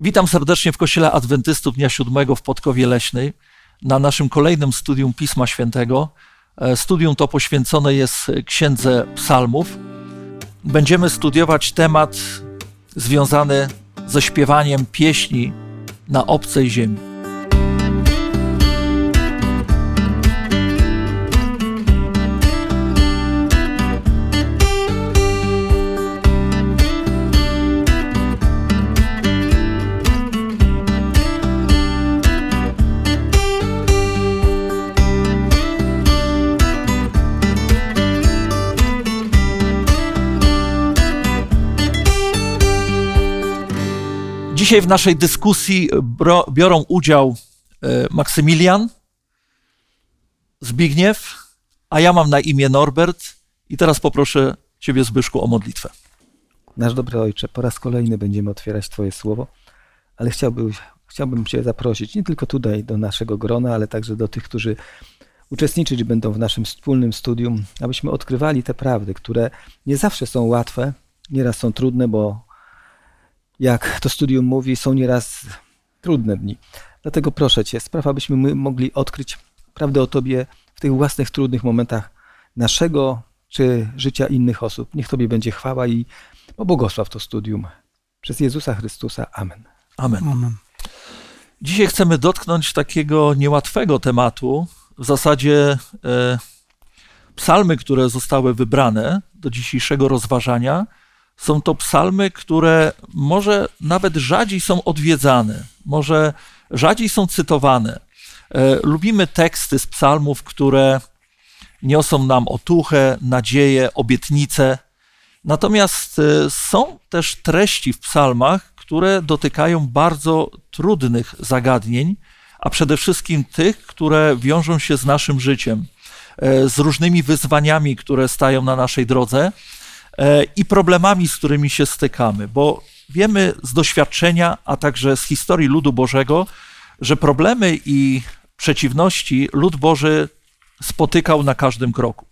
Witam serdecznie w Kościele Adwentystów Dnia Siódmego w Podkowie Leśnej na naszym kolejnym studium Pisma Świętego. E, studium to poświęcone jest Księdze Psalmów. Będziemy studiować temat związany ze śpiewaniem pieśni na obcej ziemi. Dzisiaj w naszej dyskusji biorą udział e, Maksymilian, Zbigniew, a ja mam na imię Norbert i teraz poproszę Ciebie, Zbyszku, o modlitwę. Nasz dobry Ojcze, po raz kolejny będziemy otwierać Twoje słowo, ale chciałbym, chciałbym Cię zaprosić nie tylko tutaj do naszego grona, ale także do tych, którzy uczestniczyć będą w naszym wspólnym studium, abyśmy odkrywali te prawdy, które nie zawsze są łatwe, nieraz są trudne, bo jak to studium mówi, są nieraz trudne dni. Dlatego proszę Cię, spraw, abyśmy mogli odkryć prawdę o Tobie w tych własnych trudnych momentach naszego czy życia innych osób. Niech Tobie będzie chwała i pobłogosław to studium. Przez Jezusa Chrystusa. Amen. Amen. Amen. Dzisiaj chcemy dotknąć takiego niełatwego tematu. W zasadzie e, psalmy, które zostały wybrane do dzisiejszego rozważania, są to psalmy, które może nawet rzadziej są odwiedzane, może rzadziej są cytowane. E, lubimy teksty z psalmów, które niosą nam otuchę, nadzieję, obietnice. Natomiast e, są też treści w psalmach, które dotykają bardzo trudnych zagadnień, a przede wszystkim tych, które wiążą się z naszym życiem, e, z różnymi wyzwaniami, które stają na naszej drodze. E, i problemami, z którymi się stykamy, bo wiemy z doświadczenia, a także z historii ludu Bożego, że problemy i przeciwności lud Boży spotykał na każdym kroku.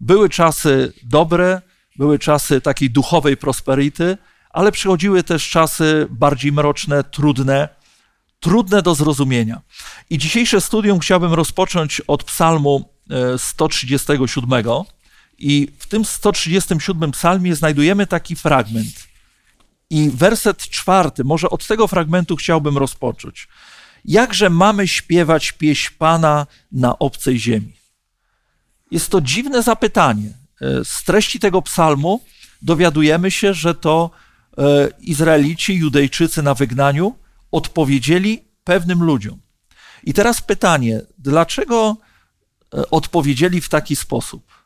Były czasy dobre, były czasy takiej duchowej prosperity, ale przychodziły też czasy bardziej mroczne, trudne, trudne do zrozumienia. I dzisiejsze studium chciałbym rozpocząć od Psalmu 137 e, i w tym 137 psalmie znajdujemy taki fragment. I werset czwarty, może od tego fragmentu chciałbym rozpocząć. Jakże mamy śpiewać pieśń Pana na obcej ziemi? Jest to dziwne zapytanie. E, z treści tego psalmu dowiadujemy się, że to e, Izraelici, Judejczycy na wygnaniu odpowiedzieli pewnym ludziom. I teraz pytanie, dlaczego e, odpowiedzieli w taki sposób?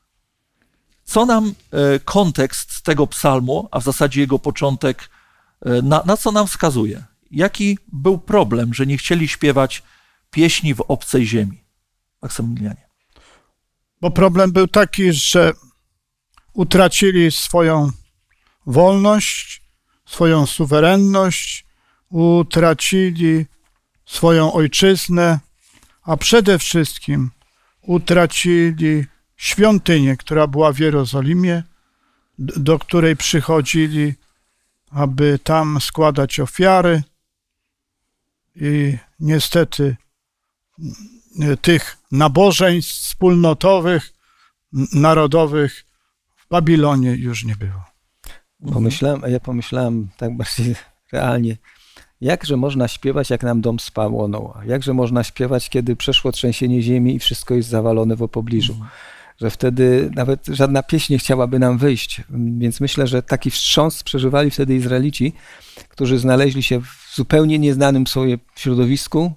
Co nam e, kontekst tego psalmu, a w zasadzie jego początek, e, na, na co nam wskazuje? Jaki był problem, że nie chcieli śpiewać pieśni w obcej ziemi? Maksymilianie. Bo problem był taki, że utracili swoją wolność, swoją suwerenność, utracili swoją ojczyznę, a przede wszystkim utracili świątynię, która była w Jerozolimie, do której przychodzili, aby tam składać ofiary. I niestety tych nabożeństw wspólnotowych, narodowych w Babilonie już nie było. Pomyślałem, ja pomyślałem tak bardziej realnie, jakże można śpiewać, jak nam dom spałonął? Jakże można śpiewać, kiedy przeszło trzęsienie ziemi i wszystko jest zawalone w pobliżu? Że wtedy nawet żadna pieśń nie chciałaby nam wyjść. Więc myślę, że taki wstrząs przeżywali wtedy Izraelici, którzy znaleźli się w zupełnie nieznanym sobie środowisku,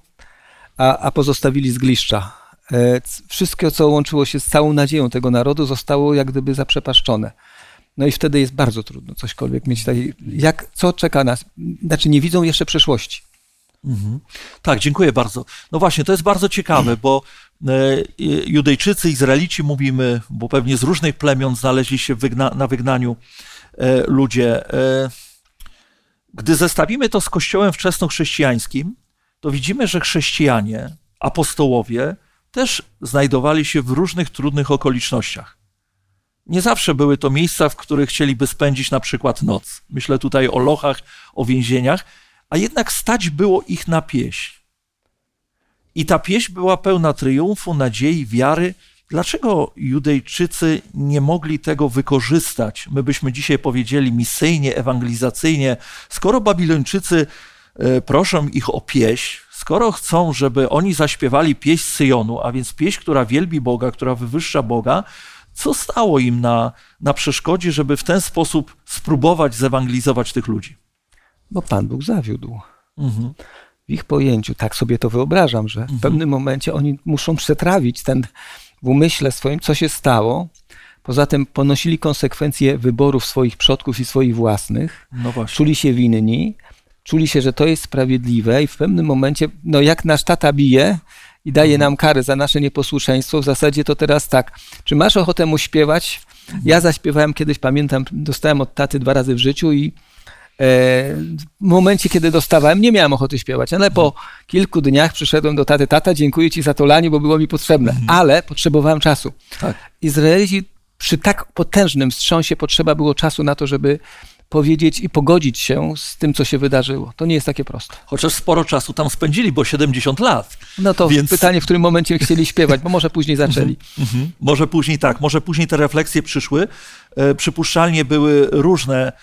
a, a pozostawili zgliszcza. E, wszystko, co łączyło się z całą nadzieją tego narodu, zostało jak gdyby zaprzepaszczone. No i wtedy jest bardzo trudno cośkolwiek mieć takiej, jak, co czeka nas. Znaczy nie widzą jeszcze przyszłości. Mhm. Tak, dziękuję bardzo. No właśnie, to jest bardzo ciekawe, bo Judejczycy, Izraelici mówimy, bo pewnie z różnych plemion znaleźli się wygna na wygnaniu e, ludzie. E, gdy zestawimy to z kościołem wczesnochrześcijańskim, to widzimy, że chrześcijanie, apostołowie też znajdowali się w różnych trudnych okolicznościach. Nie zawsze były to miejsca, w których chcieliby spędzić na przykład noc. Myślę tutaj o lochach, o więzieniach, a jednak stać było ich na pieśń. I ta pieśń była pełna triumfu, nadziei, wiary. Dlaczego Judejczycy nie mogli tego wykorzystać? My byśmy dzisiaj powiedzieli misyjnie, ewangelizacyjnie, skoro Babilończycy e, proszą ich o pieśń, skoro chcą, żeby oni zaśpiewali pieśń Syjonu, a więc pieśń, która wielbi Boga, która wywyższa Boga, co stało im na, na przeszkodzie, żeby w ten sposób spróbować zewangelizować tych ludzi? Bo Pan Bóg zawiódł. Mhm. W ich pojęciu, tak sobie to wyobrażam, że mhm. w pewnym momencie oni muszą przetrawić ten w umyśle swoim, co się stało. Poza tym ponosili konsekwencje wyborów swoich przodków i swoich własnych. No czuli się winni, czuli się, że to jest sprawiedliwe i w pewnym momencie, no jak nasz tata bije, i daje mhm. nam karę za nasze nieposłuszeństwo. W zasadzie to teraz tak. Czy masz ochotę mu śpiewać? Ja zaśpiewałem kiedyś, pamiętam, dostałem od taty dwa razy w życiu i w momencie, kiedy dostawałem, nie miałem ochoty śpiewać, ale po kilku dniach przyszedłem do taty, tata, dziękuję ci za to lanie, bo było mi potrzebne, mhm. ale potrzebowałem czasu. Tak. Izraelici przy tak potężnym wstrząsie potrzeba było czasu na to, żeby powiedzieć i pogodzić się z tym, co się wydarzyło. To nie jest takie proste. Chociaż sporo czasu tam spędzili, bo 70 lat. No to Więc... pytanie, w którym momencie chcieli śpiewać, bo może później zaczęli. Mhm. może później tak, może później te refleksje przyszły. E, przypuszczalnie były różne e,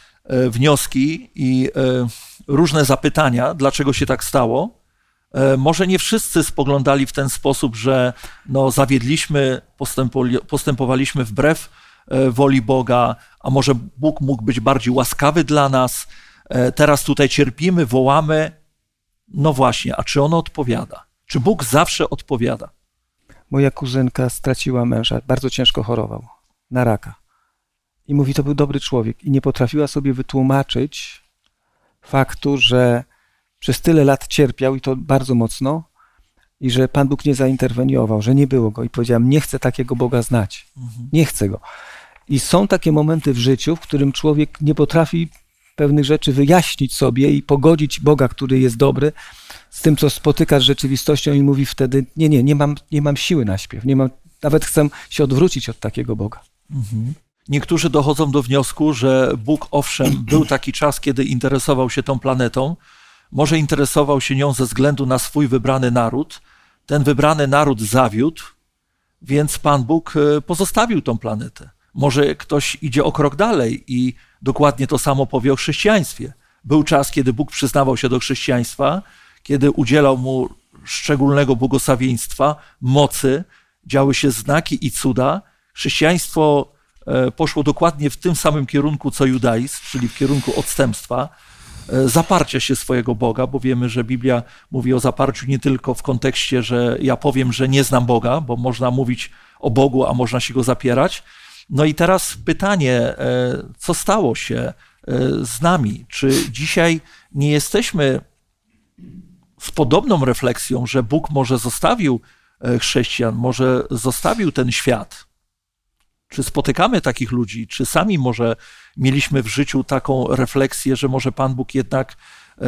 wnioski i e, różne zapytania, dlaczego się tak stało. Może nie wszyscy spoglądali w ten sposób, że no, zawiedliśmy, postępowaliśmy wbrew E, woli Boga, a może Bóg mógł być bardziej łaskawy dla nas. E, teraz tutaj cierpimy, wołamy. No właśnie, a czy ono odpowiada? Czy Bóg zawsze odpowiada? Moja kuzynka straciła męża, bardzo ciężko chorował na raka. I mówi, to był dobry człowiek. I nie potrafiła sobie wytłumaczyć faktu, że przez tyle lat cierpiał i to bardzo mocno, i że Pan Bóg nie zainterweniował, że nie było go. I powiedziałam, nie chcę takiego Boga znać. Mhm. Nie chcę go. I są takie momenty w życiu, w którym człowiek nie potrafi pewnych rzeczy wyjaśnić sobie i pogodzić Boga, który jest dobry, z tym, co spotyka z rzeczywistością i mówi wtedy, nie, nie, nie mam, nie mam siły na śpiew, nie mam, nawet chcę się odwrócić od takiego Boga. Mhm. Niektórzy dochodzą do wniosku, że Bóg, owszem, był taki czas, kiedy interesował się tą planetą, może interesował się nią ze względu na swój wybrany naród. Ten wybrany naród zawiódł, więc Pan Bóg e, pozostawił tą planetę. Może ktoś idzie o krok dalej i dokładnie to samo powie o chrześcijaństwie. Był czas, kiedy Bóg przyznawał się do chrześcijaństwa, kiedy udzielał mu szczególnego błogosławieństwa, mocy, działy się znaki i cuda. Chrześcijaństwo poszło dokładnie w tym samym kierunku co judaizm, czyli w kierunku odstępstwa, e, zaparcia się swojego Boga, bo wiemy, że Biblia mówi o zaparciu nie tylko w kontekście, że ja powiem, że nie znam Boga, bo można mówić o Bogu, a można się go zapierać, no i teraz pytanie, e, co stało się e, z nami? Czy dzisiaj nie jesteśmy z podobną refleksją, że Bóg może zostawił e, chrześcijan, może zostawił ten świat? Czy spotykamy takich ludzi? Czy sami może mieliśmy w życiu taką refleksję, że może Pan Bóg jednak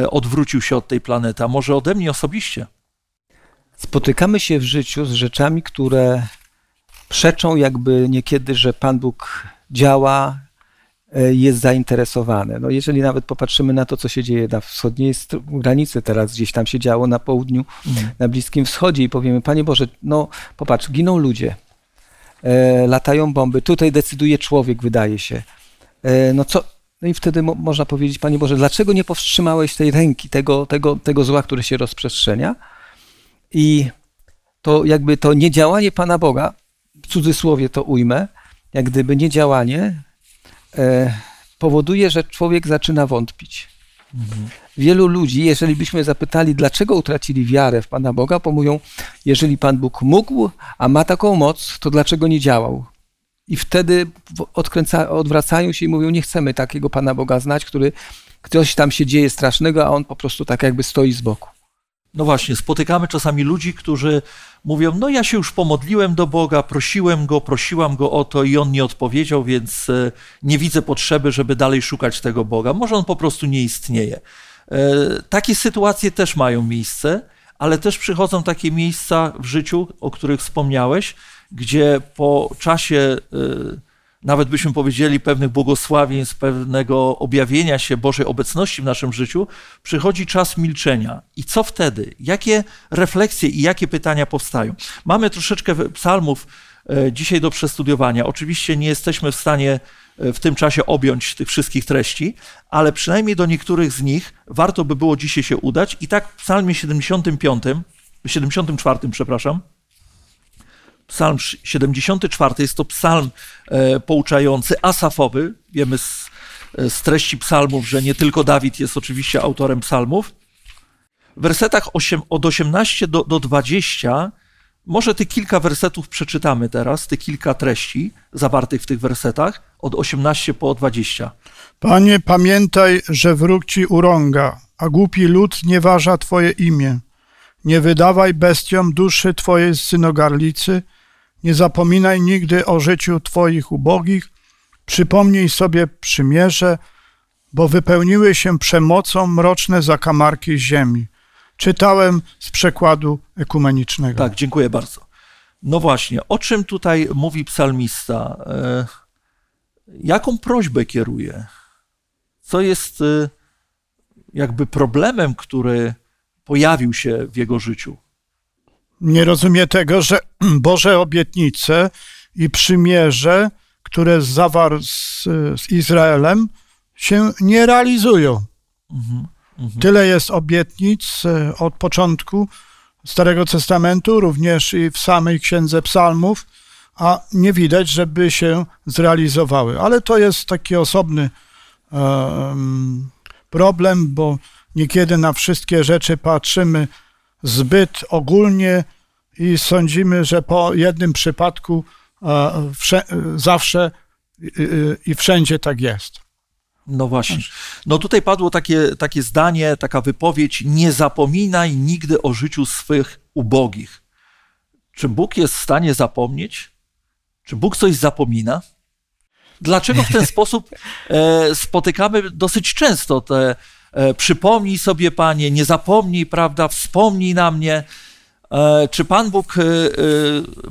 odwrócił się od tej planety, a może ode mnie osobiście? Spotykamy się w życiu z rzeczami, które przeczą jakby niekiedy, że Pan Bóg działa, e, jest zainteresowany. No jeżeli nawet popatrzymy na to, co się dzieje na wschodniej granicy teraz, gdzieś tam się działo na południu, mhm. na Bliskim Wschodzie i powiemy, Panie Boże, no popatrz, giną ludzie, e, latają bomby, tutaj decyduje człowiek, wydaje się. E, no co, no i wtedy mo można powiedzieć, Panie Boże, dlaczego nie powstrzymałeś tej ręki, tego, tego, tego zła, które się rozprzestrzenia? I to jakby to niedziałanie Pana Boga w cudzysłowie to ujmę, jak gdyby niedziałanie e, powoduje, że człowiek zaczyna wątpić. Wielu ludzi, jeżeli byśmy zapytali, dlaczego utracili wiarę w Pana Boga, pomówią, jeżeli Pan Bóg mógł, a ma taką moc, to dlaczego nie działał? I wtedy odkręca, odwracają się i mówią, nie chcemy takiego Pana Boga znać, który ktoś tam się dzieje strasznego, a on po prostu tak jakby stoi z boku. No właśnie, spotykamy czasami ludzi, którzy mówią: No, ja się już pomodliłem do Boga, prosiłem go, prosiłam go o to i on nie odpowiedział, więc e, nie widzę potrzeby, żeby dalej szukać tego Boga. Może on po prostu nie istnieje. E, takie sytuacje też mają miejsce, ale też przychodzą takie miejsca w życiu, o których wspomniałeś, gdzie po czasie e, nawet byśmy powiedzieli pewnych błogosławieństw, pewnego objawienia się Bożej obecności w naszym życiu, przychodzi czas milczenia. I co wtedy? Jakie refleksje i jakie pytania powstają? Mamy troszeczkę psalmów e, dzisiaj do przestudiowania. Oczywiście nie jesteśmy w stanie e, w tym czasie objąć tych wszystkich treści, ale przynajmniej do niektórych z nich warto by było dzisiaj się udać. I tak w psalmie 75, 74, przepraszam, Psalm 74 jest to psalm e, pouczający, asafowy. Wiemy z, e, z treści psalmów, że nie tylko Dawid jest oczywiście autorem psalmów. W wersetach 8, od 18 do, do 20 może tych kilka wersetów przeczytamy teraz, te kilka treści zawartych w tych wersetach, od 18 po 20. Panie, pamiętaj, że wróg ci urąga, a głupi lud nie waża Twoje imię. Nie wydawaj bestiom duszy Twojej synogarlicy, nie zapominaj nigdy o życiu Twoich ubogich, przypomnij sobie przymierze, bo wypełniły się przemocą mroczne zakamarki ziemi. Czytałem z przekładu ekumenicznego. Tak, dziękuję bardzo. No właśnie, o czym tutaj mówi psalmista? E, jaką prośbę kieruje? Co jest e, jakby problemem, który pojawił się w jego życiu? Nie rozumie tego, że Boże obietnice i przymierze, które zawarł z, z Izraelem, się nie realizują. Mhm, mhm. Tyle jest obietnic e, od początku Starego Testamentu, również i w samej Księdze Psalmów, a nie widać, żeby się zrealizowały. Ale to jest taki osobny um, problem, bo niekiedy na wszystkie rzeczy patrzymy zbyt ogólnie i sądzimy, że po jednym przypadku zawsze i wszędzie tak jest. No właśnie. No tutaj padło takie, takie zdanie, taka wypowiedź: Nie zapominaj nigdy o życiu swych ubogich. Czy Bóg jest w stanie zapomnieć? Czy Bóg coś zapomina? Dlaczego w ten sposób e, spotykamy dosyć często te e, przypomnij sobie, panie, nie zapomnij, prawda, wspomnij na mnie. E, czy Pan Bóg e, e,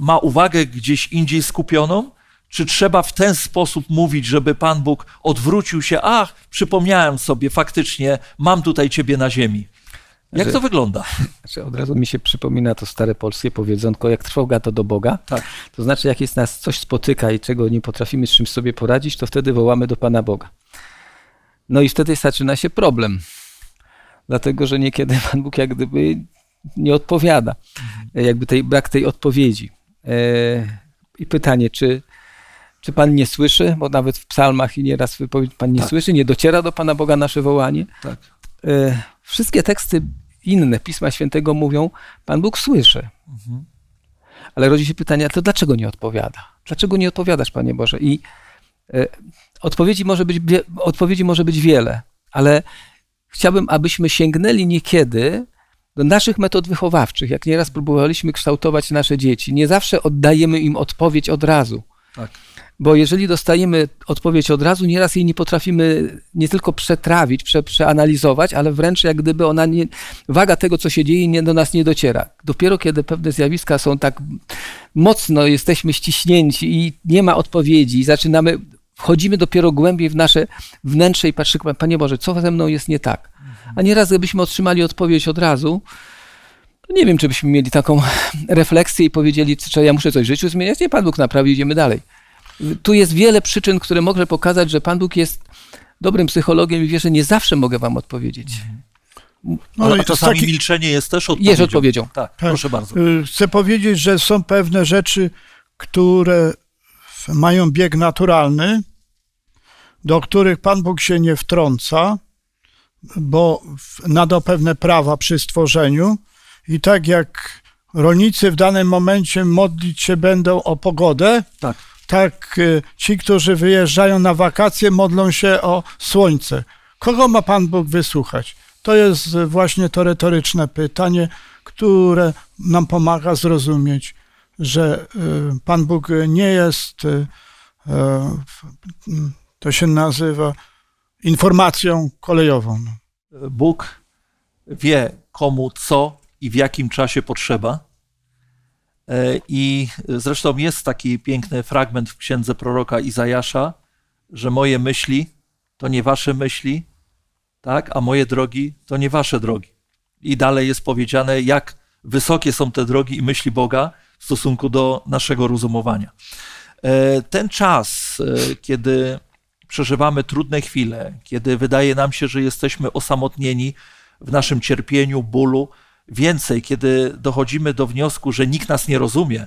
ma uwagę gdzieś indziej skupioną? Czy trzeba w ten sposób mówić, żeby Pan Bóg odwrócił się? Ach, przypomniałem sobie, faktycznie mam tutaj Ciebie na ziemi. Jak to wygląda? Znaczy od razu mi się przypomina to stare polskie powiedzonko, jak trwoga to do Boga. Tak. To znaczy, jak jest nas coś spotyka i czego nie potrafimy z czymś sobie poradzić, to wtedy wołamy do Pana Boga. No i wtedy zaczyna się problem. Dlatego, że niekiedy Pan Bóg jak gdyby nie odpowiada. Jakby tej, brak tej odpowiedzi. E, I pytanie, czy, czy Pan nie słyszy, bo nawet w psalmach i nieraz wypowiedź Pan nie tak. słyszy, nie dociera do Pana Boga nasze wołanie. Tak. E, wszystkie teksty inne Pisma Świętego mówią, Pan Bóg słyszy. Mhm. Ale rodzi się pytanie, to dlaczego nie odpowiada? Dlaczego nie odpowiadasz, Panie Boże? I e, odpowiedzi może być, odpowiedzi może być wiele, ale chciałbym, abyśmy sięgnęli niekiedy do naszych metod wychowawczych, jak nieraz próbowaliśmy kształtować nasze dzieci, nie zawsze oddajemy im odpowiedź od razu. Tak. Bo jeżeli dostajemy odpowiedź od razu, nieraz jej nie potrafimy nie tylko przetrawić, prze, przeanalizować, ale wręcz jak gdyby ona nie, waga tego, co się dzieje, nie, do nas nie dociera. Dopiero kiedy pewne zjawiska są tak mocno, jesteśmy ściśnięci i nie ma odpowiedzi, zaczynamy, wchodzimy dopiero głębiej w nasze wnętrze i patrzymy, Panie Boże, co ze mną jest nie tak? A nieraz, gdybyśmy otrzymali odpowiedź od razu, to nie wiem, czy byśmy mieli taką refleksję i powiedzieli, czy ja muszę coś w życiu zmieniać. Nie, Pan Bóg naprawi, idziemy dalej. Tu jest wiele przyczyn, które mogę pokazać, że Pan Bóg jest dobrym psychologiem i wie, że nie zawsze mogę wam odpowiedzieć. No, ale czasami taki... milczenie jest też odpowiedzią. Jest odpowiedzią. Tak, tak, proszę bardzo. Y, chcę powiedzieć, że są pewne rzeczy, które mają bieg naturalny, do których Pan Bóg się nie wtrąca, bo nadał pewne prawa przy stworzeniu i tak jak rolnicy w danym momencie modlić się będą o pogodę, tak, tak y, ci, którzy wyjeżdżają na wakacje, modlą się o słońce. Kogo ma Pan Bóg wysłuchać? To jest właśnie to retoryczne pytanie, które nam pomaga zrozumieć, że y, Pan Bóg nie jest, y, to się nazywa informacją kolejową. Bóg wie, komu co i w jakim czasie potrzeba, E, I zresztą jest taki piękny fragment w księdze proroka Izajasza, że moje myśli to nie wasze myśli, tak, a moje drogi to nie wasze drogi. I dalej jest powiedziane, jak wysokie są te drogi i myśli Boga w stosunku do naszego rozumowania. E, ten czas, e, kiedy przeżywamy trudne chwile, kiedy wydaje nam się, że jesteśmy osamotnieni w naszym cierpieniu, bólu, więcej, kiedy dochodzimy do wniosku, że nikt nas nie rozumie,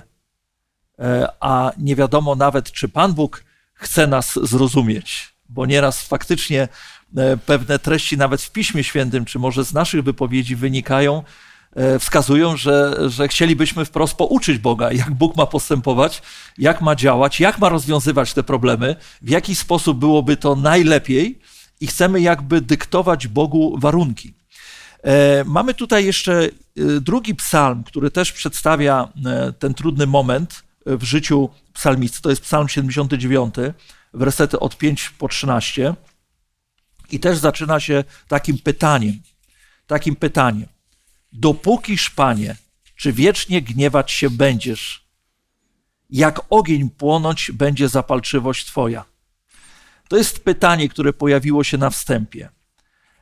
e, a nie wiadomo nawet, czy Pan Bóg chce nas zrozumieć, bo nieraz faktycznie pewne treści, nawet w Piśmie Świętym, czy może z naszych wypowiedzi wynikają, wskazują, że, że chcielibyśmy wprost pouczyć Boga, jak Bóg ma postępować, jak ma działać, jak ma rozwiązywać te problemy, w jaki sposób byłoby to najlepiej i chcemy jakby dyktować Bogu warunki. E, mamy tutaj jeszcze e, drugi psalm, który też przedstawia ten trudny moment w życiu psalmisty. To jest psalm 79, wersety od 5 po 13. I też zaczyna się takim pytaniem. Takim pytaniem. Dopókiż, Panie, czy wiecznie gniewać się będziesz? Jak ogień płonąć będzie zapalczywość Twoja? To jest pytanie, które pojawiło się na wstępie.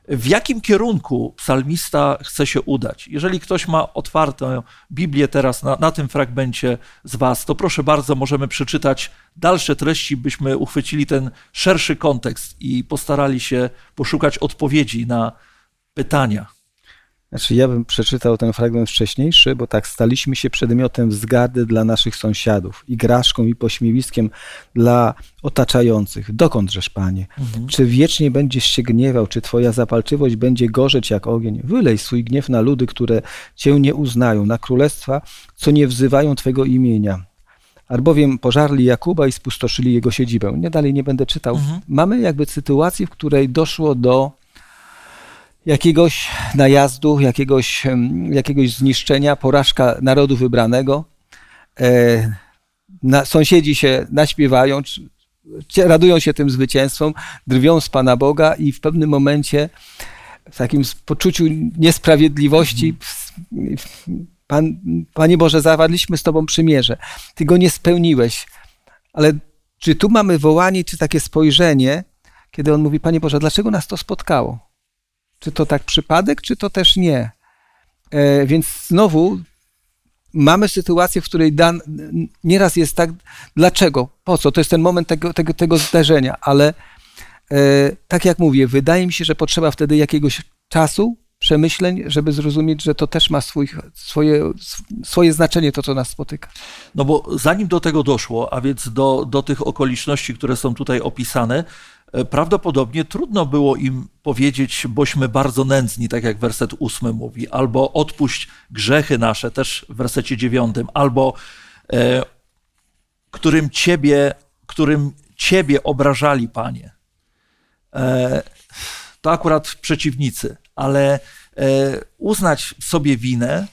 W jakim kierunku psalmista chce się udać? Jeżeli ktoś ma otwartą Biblię teraz na, na tym fragmencie z Was, to proszę bardzo, możemy przeczytać dalsze treści, byśmy uchwycili ten szerszy kontekst i postarali się poszukać odpowiedzi na pytania. Znaczy, ja bym przeczytał ten fragment wcześniejszy, bo tak, staliśmy się przedmiotem wzgardy dla naszych sąsiadów, igraszką i pośmiewiskiem dla otaczających. Dokądżeż, Panie? Mhm. Czy wiecznie będziesz się gniewał, czy Twoja zapalczywość będzie gorzeć jak ogień? Wylej swój gniew na ludy, które Cię nie uznają, na królestwa, co nie wzywają Twego imienia. Albowiem pożarli Jakuba i spustoszyli jego siedzibę. Nie dalej nie będę czytał. Mhm. Mamy jakby sytuację, w której doszło do jakiegoś najazdu, jakiegoś, jakiegoś zniszczenia, porażka narodu wybranego. E, na, sąsiedzi się naśpiewają, radują się tym zwycięstwom, drwią z Pana Boga i w pewnym momencie w takim poczuciu niesprawiedliwości Pan, Panie Boże, zawarliśmy z Tobą przymierze. Ty go nie spełniłeś. Ale czy tu mamy wołanie, czy takie spojrzenie, kiedy On mówi, Panie Boże, dlaczego nas to spotkało? Czy to tak przypadek, czy to też nie? E, więc znowu mamy sytuację, w której dan, nieraz jest tak, dlaczego, po co? To jest ten moment tego, tego, tego zdarzenia, ale e, tak jak mówię, wydaje mi się, że potrzeba wtedy jakiegoś czasu, przemyśleń, żeby zrozumieć, że to też ma swój, swoje, swoje znaczenie, to co nas spotyka. No bo zanim do tego doszło, a więc do, do tych okoliczności, które są tutaj opisane, prawdopodobnie trudno było im powiedzieć, bośmy bardzo nędzni, tak jak werset ósmy mówi, albo odpuść grzechy nasze, też w wersecie dziewiątym, albo e, którym ciebie, którym ciebie obrażali, Panie. E, to akurat przeciwnicy, ale e, uznać sobie winę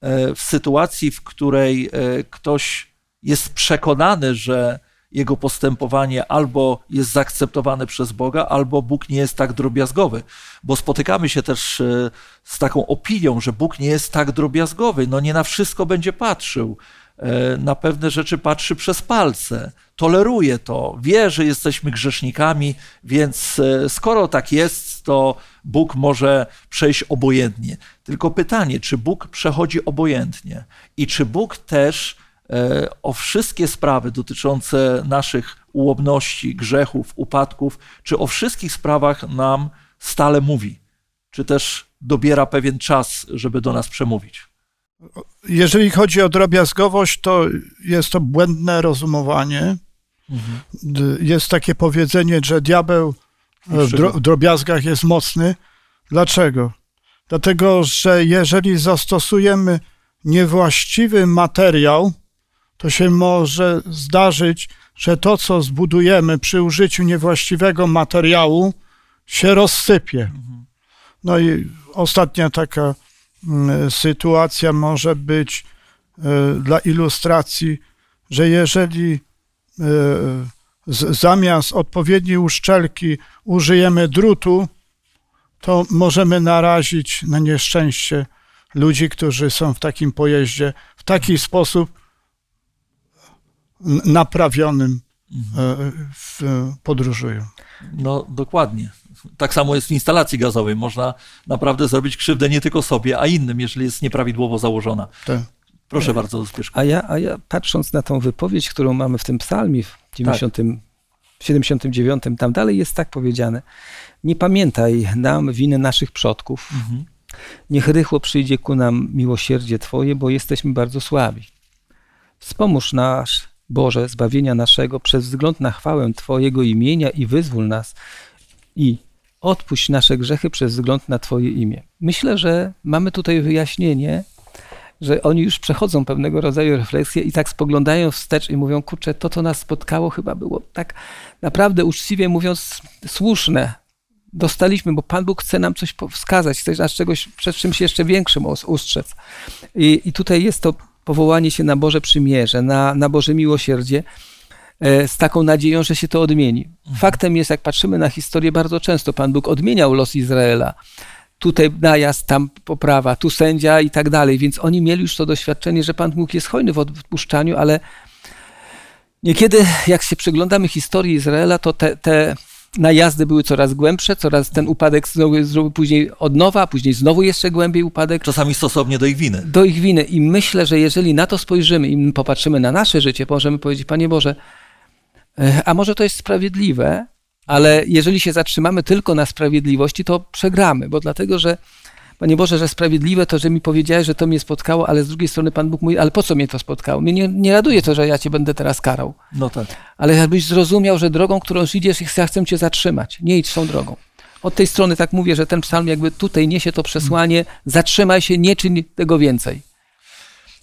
e, w sytuacji, w której e, ktoś jest przekonany, że jego postępowanie albo jest zaakceptowane przez Boga, albo Bóg nie jest tak drobiazgowy. Bo spotykamy się też e, z taką opinią, że Bóg nie jest tak drobiazgowy, no nie na wszystko będzie patrzył. E, na pewne rzeczy patrzy przez palce, toleruje to, wie, że jesteśmy grzesznikami, więc e, skoro tak jest, to Bóg może przejść obojętnie. Tylko pytanie, czy Bóg przechodzi obojętnie i czy Bóg też o wszystkie sprawy dotyczące naszych ułomności, grzechów, upadków, czy o wszystkich sprawach nam stale mówi, czy też dobiera pewien czas, żeby do nas przemówić. Jeżeli chodzi o drobiazgowość, to jest to błędne rozumowanie. Mhm. Jest takie powiedzenie, że diabeł w drobiazgach jest mocny. Dlaczego? Dlatego, że jeżeli zastosujemy niewłaściwy materiał, to się może zdarzyć, że to, co zbudujemy przy użyciu niewłaściwego materiału, się rozsypie. No i ostatnia taka mm, sytuacja może być e, dla ilustracji, że jeżeli e, zamiast odpowiedniej uszczelki użyjemy drutu, to możemy narazić na nieszczęście ludzi, którzy są w takim pojeździe, w taki sposób naprawionym e, w, podróżują. No dokładnie. Tak samo jest w instalacji gazowej. Można naprawdę zrobić krzywdę nie tylko sobie, a innym, jeżeli jest nieprawidłowo założona. Tak. Proszę bardzo, Zbyszku. A ja, a ja patrząc na tą wypowiedź, którą mamy w tym psalmie w 90, 79, tam dalej jest tak powiedziane. Nie pamiętaj nam winy naszych przodków. Mhm. Niech rychło przyjdzie ku nam miłosierdzie Twoje, bo jesteśmy bardzo słabi. Wspomóż nasz, Boże, zbawienia naszego przez wzgląd na chwałę Twojego imienia i wyzwól nas i odpuść nasze grzechy przez wzgląd na Twoje imię. Myślę, że mamy tutaj wyjaśnienie, że oni już przechodzą pewnego rodzaju refleksję i tak spoglądają wstecz i mówią, kurczę, to, co nas spotkało, chyba było tak naprawdę uczciwie mówiąc słuszne. Dostaliśmy, bo Pan Bóg chce nam coś wskazać, chce nas czegoś przed czymś jeszcze większym ustrzec. I, I tutaj jest to powołanie się na Boże przymierze, na, na Boże miłosierdzie, e, z taką nadzieją, że się to odmieni. Faktem jest, jak patrzymy na historię, bardzo często Pan Bóg odmieniał los Izraela. Tutaj najazd, tam poprawa, tu sędzia i tak dalej. Więc oni mieli już to doświadczenie, że Pan Bóg jest hojny w odpuszczaniu, ale niekiedy, jak się przyglądamy historii Izraela, to te, te najazdy były coraz głębsze, coraz ten upadek znowu zrobił później od nowa, później znowu jeszcze głębiej upadek Czasami stosownie do ich winy. do ich winy. I myślę, że jeżeli na to spojrzymy i popatrzymy na nasze życie, możemy powiedzieć, Panie Boże, e, a może to jest sprawiedliwe, ale jeżeli się zatrzymamy tylko na sprawiedliwości, to przegramy, bo dlatego, że Panie Boże, że sprawiedliwe to, że mi powiedziałeś, że to mnie spotkało, ale z drugiej strony Pan Bóg mówi, ale po co mnie to spotkało? Mnie nie, nie raduje to, że ja Cię będę teraz karał. No tak. Ale jakbyś zrozumiał, że drogą, którą idziesz, ja chcę Cię zatrzymać. Nie idź tą drogą. Od tej strony tak mówię, że ten psalm jakby tutaj niesie to przesłanie, zatrzymaj się, nie czyń tego więcej.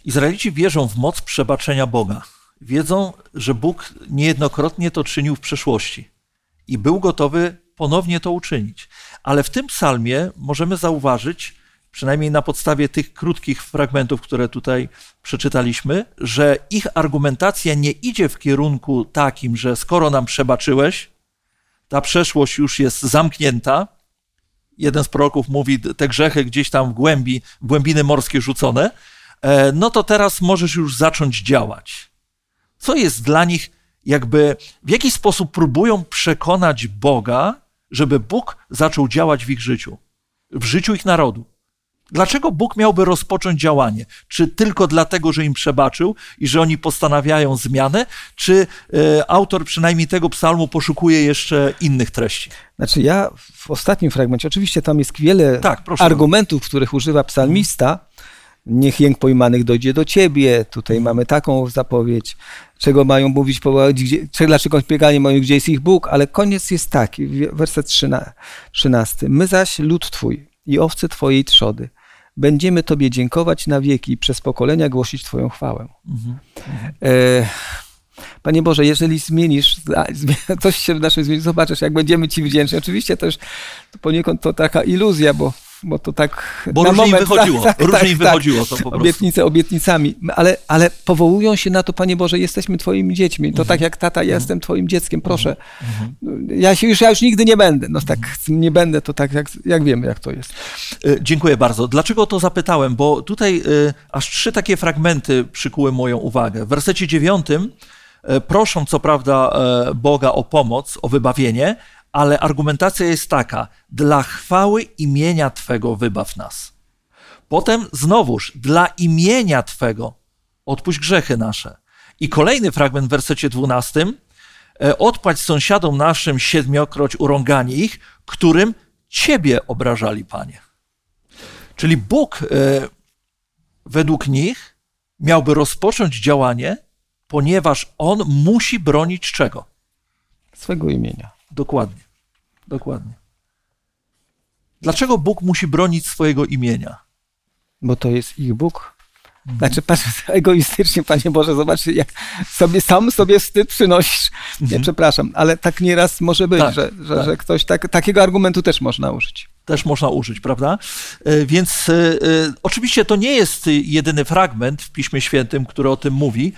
Izraelici wierzą w moc przebaczenia Boga. Wiedzą, że Bóg niejednokrotnie to czynił w przeszłości i był gotowy ponownie to uczynić. Ale w tym psalmie możemy zauważyć, przynajmniej na podstawie tych krótkich fragmentów, które tutaj przeczytaliśmy, że ich argumentacja nie idzie w kierunku takim, że skoro nam przebaczyłeś, ta przeszłość już jest zamknięta. Jeden z proroków mówi, te grzechy gdzieś tam w głębi, w głębiny morskie rzucone, e, no to teraz możesz już zacząć działać. Co jest dla nich jakby, w jaki sposób próbują przekonać Boga, żeby Bóg zaczął działać w ich życiu, w życiu ich narodu. Dlaczego Bóg miałby rozpocząć działanie? Czy tylko dlatego, że im przebaczył i że oni postanawiają zmianę, czy e, autor przynajmniej tego psalmu poszukuje jeszcze innych treści? Znaczy ja w ostatnim fragmencie, oczywiście tam jest wiele Tak, argumentów, których używa psalmista. Niech jęk pojmanych dojdzie do ciebie. Tutaj mamy taką zapowiedź. Czego mają mówić, gdzie, dlaczego bieganie mają, gdzie jest ich Bóg, ale koniec jest taki, werset 13. My zaś, lud Twój i owce Twojej trzody, będziemy Tobie dziękować na wieki i przez pokolenia głosić Twoją chwałę. Mhm. E, Panie Boże, jeżeli zmienisz, coś się w naszym zmieni, zobaczysz, jak będziemy Ci wdzięczni. Oczywiście też poniekąd to taka iluzja, bo, bo to tak Bo na różnie moment, wychodziło, tak, tak, różnie tak, tak. wychodziło to po prostu. Obietnice obietnicami, ale, ale powołują się na to, Panie Boże, jesteśmy Twoimi dziećmi. To tak jak tata, ja jestem Twoim dzieckiem, proszę. Ja się już, ja już nigdy nie będę. No tak, nie będę, to tak jak, jak wiemy, jak to jest. E, Dziękuję bardzo. Dlaczego o to zapytałem? Bo tutaj e, aż trzy takie fragmenty przykuły moją uwagę. W wersecie dziewiątym e, proszą co prawda Boga o pomoc, o wybawienie, ale argumentacja jest taka: dla chwały imienia Twego wybaw nas. Potem znowuż dla imienia Twego odpuść grzechy nasze. I kolejny fragment w wersecie dwunastym: e, odpłać sąsiadom naszym siedmiokroć urąganie ich, którym Ciebie obrażali, Panie. Czyli Bóg e, według nich miałby rozpocząć działanie, ponieważ On musi bronić czego? Swego imienia. Dokładnie. Dokładnie. Dlaczego Bóg musi bronić swojego imienia? Bo to jest ich Bóg. Znaczy, patrz, egoistycznie, Panie Boże, zobacz, jak sobie sam sobie wstyd przynosisz. Nie, przepraszam, ale tak nieraz może być, Tak, że, że, tak. że ktoś tak, takiego argumentu też można użyć. też można użyć, prawda? E, więc e, oczywiście to nie jest jedyny fragment w Piśmie Świętym, który o tym mówi.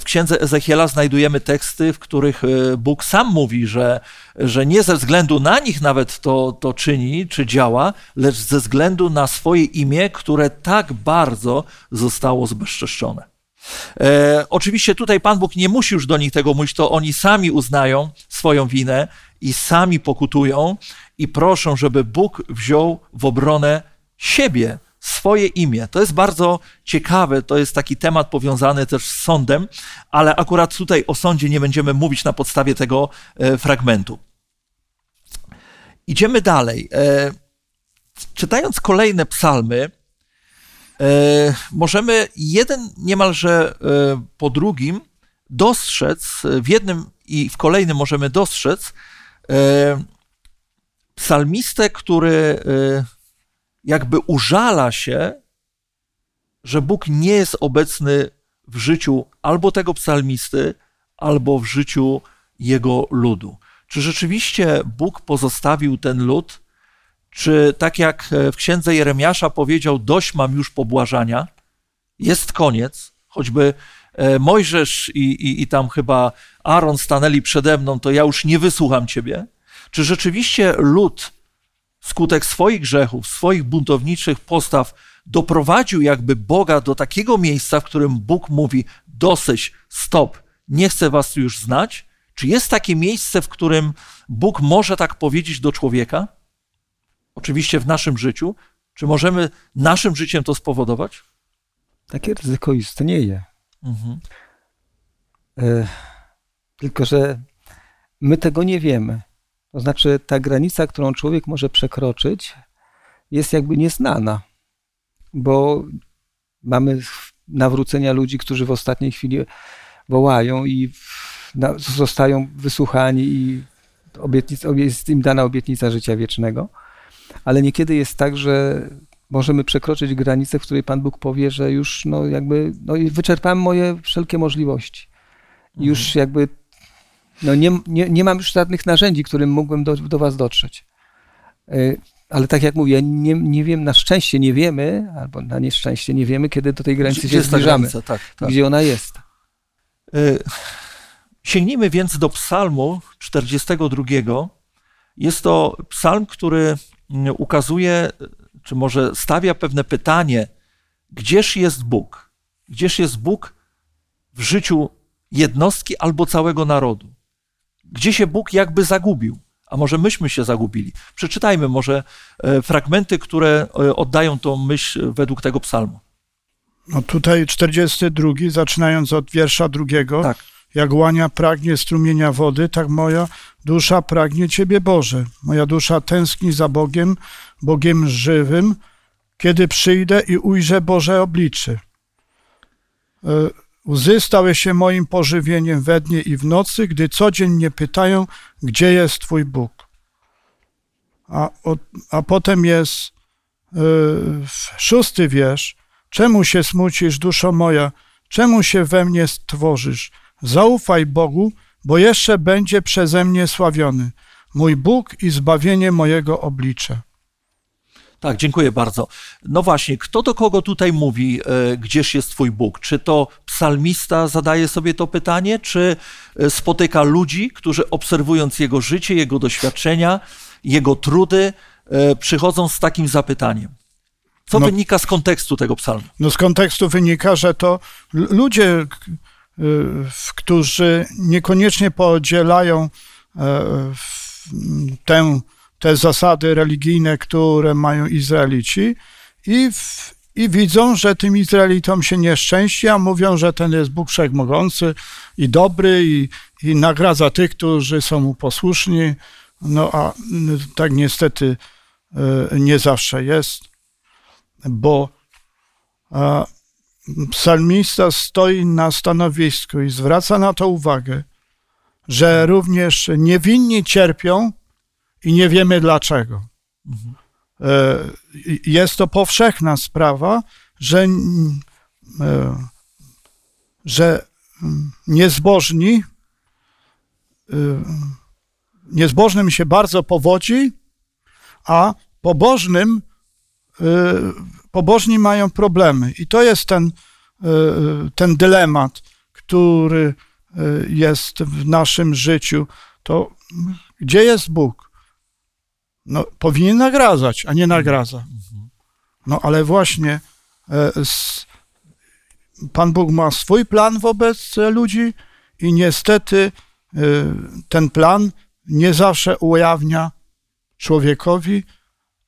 W księdze Ezechiela znajdujemy teksty, w których Bóg sam mówi, że, że nie ze względu na nich nawet to, to czyni czy działa, lecz ze względu na swoje imię, które tak bardzo zostało zbezczeszczone. E, oczywiście tutaj Pan Bóg nie musi już do nich tego mówić, to oni sami uznają swoją winę i sami pokutują i proszą, żeby Bóg wziął w obronę siebie, swoje imię. To jest bardzo ciekawe, to jest taki temat powiązany też z sądem, ale akurat tutaj o sądzie nie będziemy mówić na podstawie tego e, fragmentu. Idziemy dalej. E, czytając kolejne psalmy, E, możemy jeden niemalże po drugim dostrzec, w jednym i w kolejnym możemy dostrzec psalmistę, który jakby użala się, że Bóg nie jest obecny w życiu albo tego psalmisty, albo w życiu jego ludu. Czy rzeczywiście Bóg pozostawił ten lud czy tak jak e, w księdze Jeremiasza powiedział, dość mam już pobłażania, jest koniec, choćby e, Mojżesz i, i, i tam chyba Aaron stanęli przede mną, to ja już nie wysłucham ciebie? Czy rzeczywiście lud skutek swoich grzechów, swoich buntowniczych postaw doprowadził jakby Boga do takiego miejsca, w którym Bóg mówi: dosyć, stop, nie chcę was już znać? Czy jest takie miejsce, w którym Bóg może tak powiedzieć do człowieka? oczywiście w naszym życiu. Czy możemy naszym życiem to spowodować? Takie ryzyko istnieje. Mhm. E, tylko, że my tego nie wiemy. To znaczy, ta granica, którą człowiek może przekroczyć, jest jakby nieznana, bo mamy nawrócenia ludzi, którzy w ostatniej chwili wołają i zostają wysłuchani i jest im dana obietnica życia wiecznego ale niekiedy jest tak, że możemy przekroczyć granicę, w której Pan Bóg powie, że już no jakby no wyczerpałem moje wszelkie możliwości. Mhm. Już jakby no nie, nie, nie mam już żadnych narzędzi, którym mógłbym do, do Was dotrzeć. E, ale tak jak mówię, nie, nie wiem, na szczęście nie wiemy, albo na nieszczęście nie wiemy, kiedy do tej granicy gdzie się zbliżamy. Granica? Tak, tak. Gdzie ona jest. E, sięgnijmy więc do psalmu 42. Jest to psalm, który ukazuje, czy może stawia pewne pytanie, gdzież jest Bóg? Gdzież jest Bóg w życiu jednostki albo całego narodu? Gdzie się Bóg jakby zagubił? A może myśmy się zagubili? Przeczytajmy może e, fragmenty, które e, oddają tą myśl według tego psalmu. No tutaj 42, zaczynając od wiersza drugiego. Tak. Jak łania pragnie strumienia wody, tak moja dusza pragnie Ciebie, Boże. Moja dusza tęskni za Bogiem, Bogiem żywym, kiedy przyjdę i ujrzę Boże oblicze. Łzy stały się moim pożywieniem we dnie i w nocy, gdy codziennie pytają, gdzie jest Twój Bóg. A, a potem jest yy, szósty wiersz. Czemu się smucisz, duszo moja? Czemu się we mnie stworzysz? Zaufaj Bogu, bo jeszcze będzie przeze mnie sławiony, mój Bóg i zbawienie mojego oblicza. Tak, dziękuję bardzo. No właśnie, kto do kogo tutaj mówi, e, gdzież jest Twój Bóg? Czy to psalmista zadaje sobie to pytanie, czy e, spotyka ludzi, którzy obserwując jego życie, jego doświadczenia, jego trudy, e, przychodzą z takim zapytaniem? Co no, wynika z kontekstu tego psalmu? No z kontekstu wynika, że to ludzie, którzy niekoniecznie podzielają tę, te zasady religijne, które mają Izraelici i, w, i widzą, że tym Izraelitom się nieszczęści, a mówią, że ten jest Bóg Wszechmogący i dobry i, i nagradza tych, którzy są mu posłuszni. No a tak niestety e, nie zawsze jest, bo psalmista stoi na stanowisku i zwraca na to uwagę, że również niewinni cierpią i nie wiemy dlaczego. E, jest to powszechna sprawa, że, e, że niezbożni, e, niezbożnym się bardzo powodzi, a pobożnym, pobożni mają problemy. I to jest ten, ten dylemat, który jest w naszym życiu. To gdzie jest Bóg? No, powinien nagradzać, a nie nagradza. No ale właśnie Pan Bóg ma swój plan wobec ludzi i niestety ten plan nie zawsze ujawnia człowiekowi,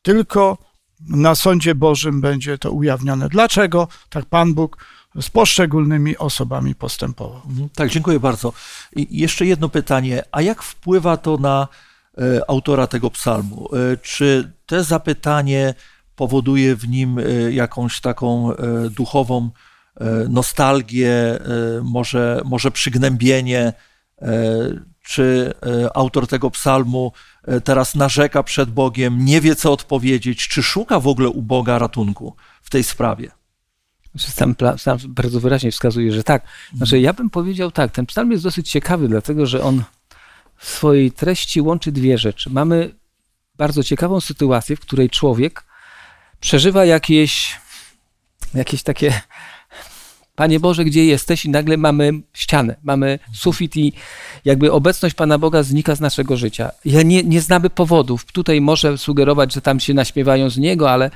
tylko na sądzie Bożym będzie to ujawnione. Dlaczego tak Pan Bóg z poszczególnymi osobami postępował? Mhm. Tak, dziękuję bardzo. I jeszcze jedno pytanie. A jak wpływa to na e, autora tego psalmu? E, czy te zapytanie powoduje w nim e, jakąś taką duchową nostalgię, może, może przygnębienie? Czy autor tego psalmu E, teraz narzeka przed Bogiem, nie wie co odpowiedzieć, czy szuka w ogóle u Boga ratunku w tej sprawie? Sam, sam bardzo wyraźnie wskazuje, że tak. Znaczy, ja bym powiedział tak, ten psalm jest dosyć ciekawy, dlatego że on w swojej treści łączy dwie rzeczy. Mamy bardzo ciekawą sytuację, w której człowiek przeżywa jakieś, jakieś takie Panie Boże, gdzie jesteś? I nagle mamy ścianę, mamy sufit i jakby obecność Pana Boga znika z naszego życia. Ja nie, nie znamy powodów. Tutaj może sugerować, że tam się naśmiewają z Niego, ale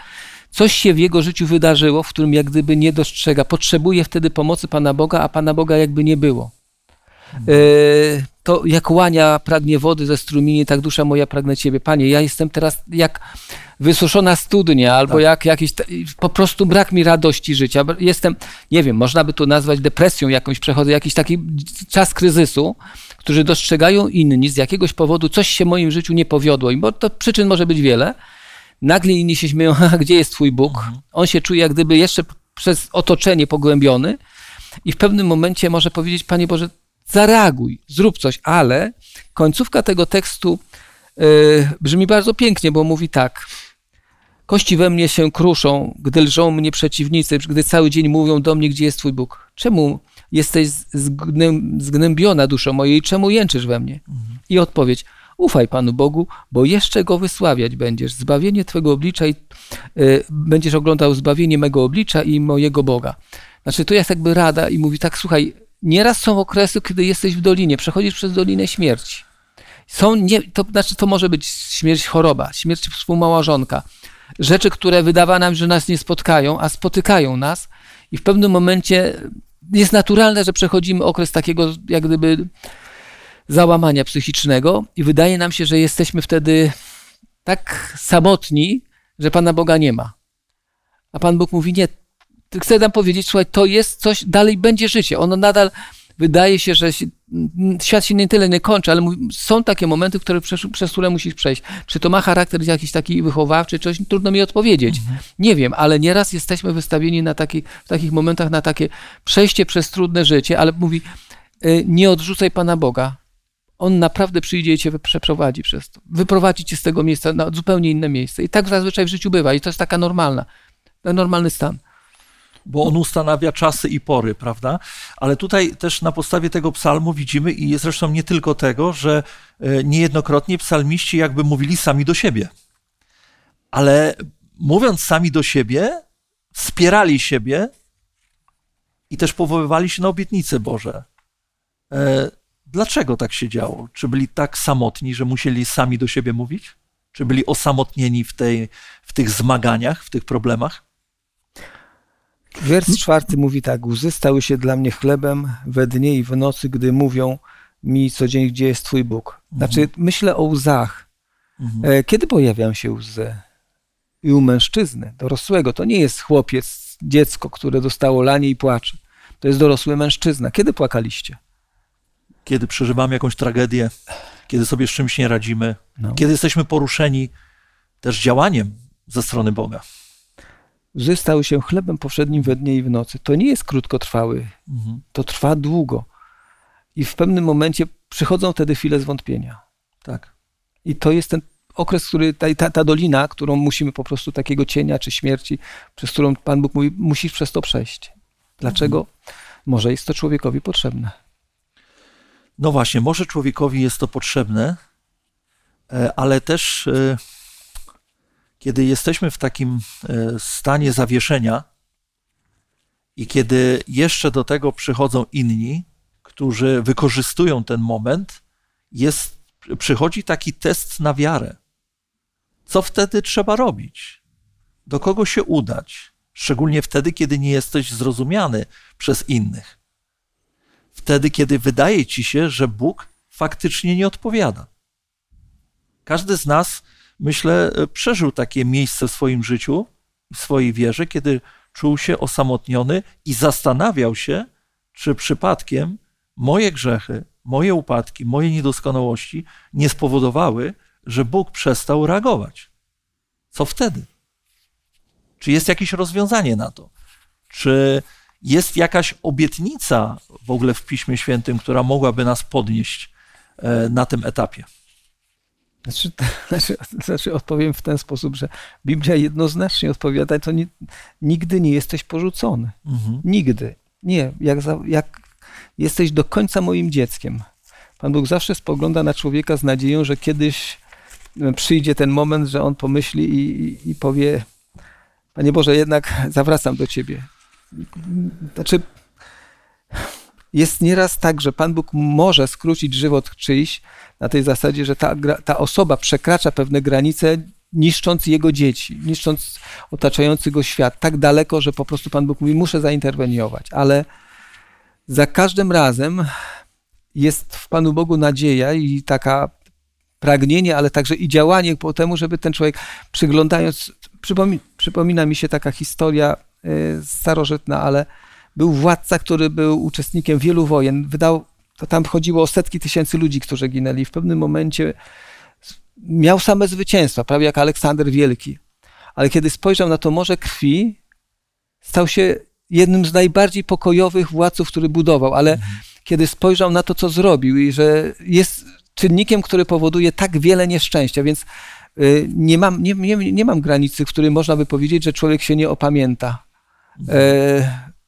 coś się w jego życiu wydarzyło, w którym jak gdyby nie dostrzega. Potrzebuje wtedy pomocy Pana Boga, a Pana Boga jakby nie było. E, to jak łania pragnie wody ze strumieni, tak dusza moja pragnę Ciebie. Panie, ja jestem teraz jak wysuszona studnia, albo tak. jak jakiś, po prostu brak mi radości życia. Jestem, nie wiem, można by to nazwać depresją jakąś, przechodzę jakiś taki czas kryzysu, którzy dostrzegają inni, z jakiegoś powodu coś się w moim życiu nie powiodło, bo to przyczyn może być wiele. Nagle inni się śmieją, a gdzie jest twój Bóg? Mhm. On się czuje jak gdyby jeszcze przez otoczenie pogłębiony i w pewnym momencie może powiedzieć, Panie Boże, zareaguj, zrób coś, ale końcówka tego tekstu yy, brzmi bardzo pięknie, bo mówi tak. Kości we mnie się kruszą, gdy lżą mnie przeciwnicy, gdy cały dzień mówią do mnie, gdzie jest Twój Bóg. Czemu jesteś zgnębiona duszo mojej, czemu jęczysz we mnie? I odpowiedź, ufaj Panu Bogu, bo jeszcze Go wysławiać będziesz. Zbawienie Twego oblicza i y, będziesz oglądał zbawienie mego oblicza i mojego Boga. Znaczy, to jest jakby rada i mówi tak, słuchaj, nieraz są okresy, kiedy jesteś w dolinie, przechodzisz przez dolinę śmierci. Są nie, to znaczy, to może być śmierć choroba, śmierć współmałżonka, rzeczy, które wydawa nam, że nas nie spotkają, a spotykają nas i w pewnym momencie jest naturalne, że przechodzimy okres takiego jak gdyby załamania psychicznego i wydaje nam się, że jesteśmy wtedy tak samotni, że Pana Boga nie ma. A Pan Bóg mówi, nie, chcę nam powiedzieć, słuchaj, to jest coś, dalej będzie życie. Ono nadal wydaje się, że świat się nie tyle nie kończy, ale są takie momenty, które, przez, przez które musisz przejść. Czy to ma charakter jakiś taki wychowawczy, czy coś, trudno mi odpowiedzieć. Mhm. Nie wiem, ale nieraz jesteśmy wystawieni na taki, w takich momentach na takie przejście przez trudne życie, ale mówi, y, nie odrzucaj Pana Boga. On naprawdę przyjdzie i cię przeprowadzi przez to. Wyprowadzi cię z tego miejsca na zupełnie inne miejsce. I tak zazwyczaj w życiu bywa. I to jest taka normalna, normalny stan bo on ustanawia czasy i pory, prawda? Ale tutaj też na podstawie tego psalmu widzimy, i zresztą nie tylko tego, że e, niejednokrotnie psalmiści jakby mówili sami do siebie. Ale mówiąc sami do siebie, wspierali siebie i też powoływali się na obietnice Boże. E, dlaczego tak się działo? Czy byli tak samotni, że musieli sami do siebie mówić? Czy byli osamotnieni w, tej, w tych zmaganiach, w tych problemach? Wers czwarty mówi tak: Łzy stały się dla mnie chlebem we dnie i w nocy, gdy mówią mi co dzień, gdzie jest Twój Bóg. Znaczy, mhm. myślę o łzach. Mhm. E, kiedy pojawiają się łzy? I u mężczyzny, dorosłego. To nie jest chłopiec, dziecko, które dostało lanie i płacze. To jest dorosły mężczyzna. Kiedy płakaliście? Kiedy przeżywamy jakąś tragedię, kiedy sobie z czymś nie radzimy, no. kiedy jesteśmy poruszeni też działaniem ze strony Boga. Łzy stały się chlebem powszednim we dnie i w nocy. To nie jest krótkotrwały, mhm. to trwa długo. I w pewnym momencie przychodzą wtedy chwile zwątpienia. Tak. I to jest ten okres, który, ta, ta, dolina, którą musimy po prostu takiego cienia czy śmierci, przez którą Pan Bóg mówi, musisz przez to przejść. Dlaczego? Mhm. Może jest to człowiekowi potrzebne. No właśnie, może człowiekowi jest to potrzebne, e, ale też e, kiedy jesteśmy w takim e, stanie zawieszenia i kiedy jeszcze do tego przychodzą inni, którzy wykorzystują ten moment, jest, przychodzi taki test na wiarę. Co wtedy trzeba robić? Do kogo się udać? Szczególnie wtedy, kiedy nie jesteś zrozumiany przez innych. Wtedy, kiedy wydaje ci się, że Bóg faktycznie nie odpowiada. Każdy z nas, myślę, przeżył takie miejsce w swoim życiu, w swojej wierze, kiedy czuł się osamotniony i zastanawiał się, czy przypadkiem moje grzechy, moje upadki, moje niedoskonałości nie spowodowały, że Bóg przestał reagować. Co wtedy? Czy jest jakieś rozwiązanie na to? Czy jest jakaś obietnica w ogóle w Piśmie Świętym, która mogłaby nas podnieść e, na tym etapie? Znaczy, znaczy, znaczy, odpowiem w ten sposób, że Biblia jednoznacznie odpowiada, to nie, nigdy nie jesteś porzucony. Mhm. Nigdy. Nie. Jak, za, jak jesteś do końca moim dzieckiem. Pan Bóg zawsze spogląda na człowieka z nadzieją, że kiedyś e, przyjdzie ten moment, że on pomyśli i, i, i powie: Panie Boże, jednak zawracam do ciebie. Znaczy, jest nieraz tak, że Pan Bóg może skrócić żywot czyjś na tej zasadzie, że ta, ta osoba przekracza pewne granice, niszcząc jego dzieci, niszcząc otaczający go świat tak daleko, że po prostu Pan Bóg mówi, muszę zainterweniować. Ale za każdym razem jest w Panu Bogu nadzieja i taka pragnienie, ale także i działanie po temu, żeby ten człowiek przyglądając, przypomi, przypomina mi się taka historia y, starożytna, ale był władca, który był uczestnikiem wielu wojen, wydał, to tam chodziło o setki tysięcy ludzi, którzy ginęli. W pewnym momencie miał same zwycięstwa, prawie jak Aleksander Wielki. Ale kiedy spojrzał na to morze krwi, stał się jednym z najbardziej pokojowych władców, który budował, ale mhm. kiedy spojrzał na to, co zrobił i że jest czynnikiem, który powoduje tak wiele nieszczęścia, więc y, nie mam, nie, nie, nie mam granicy, w której można by powiedzieć, że człowiek się nie opamięta. Mhm.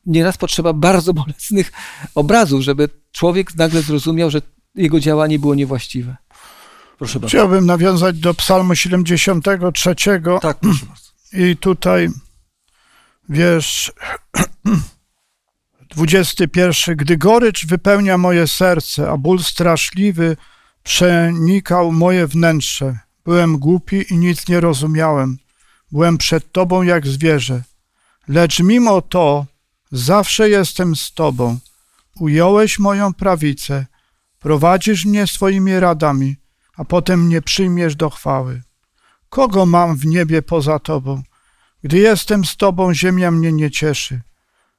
Nieraz potrzeba bardzo bolesnych obrazów, żeby człowiek nagle zrozumiał, że jego działanie było niewłaściwe. Proszę bardzo. Chciałbym nawiązać do Psalmu 73. Tak, proszę bardzo. I tutaj wiersz 21. Gdy gorycz wypełnia moje serce, a ból straszliwy przenikał moje wnętrze, byłem głupi i nic nie rozumiałem. Byłem przed Tobą jak zwierzę. Lecz mimo to zawsze jestem z Tobą. Ująłeś moją prawicę, prowadzisz mnie swoimi radami, a potem mnie przyjmiesz do chwały. Kogo mam w niebie poza Tobą? Gdy jestem z Tobą, ziemia mnie nie cieszy.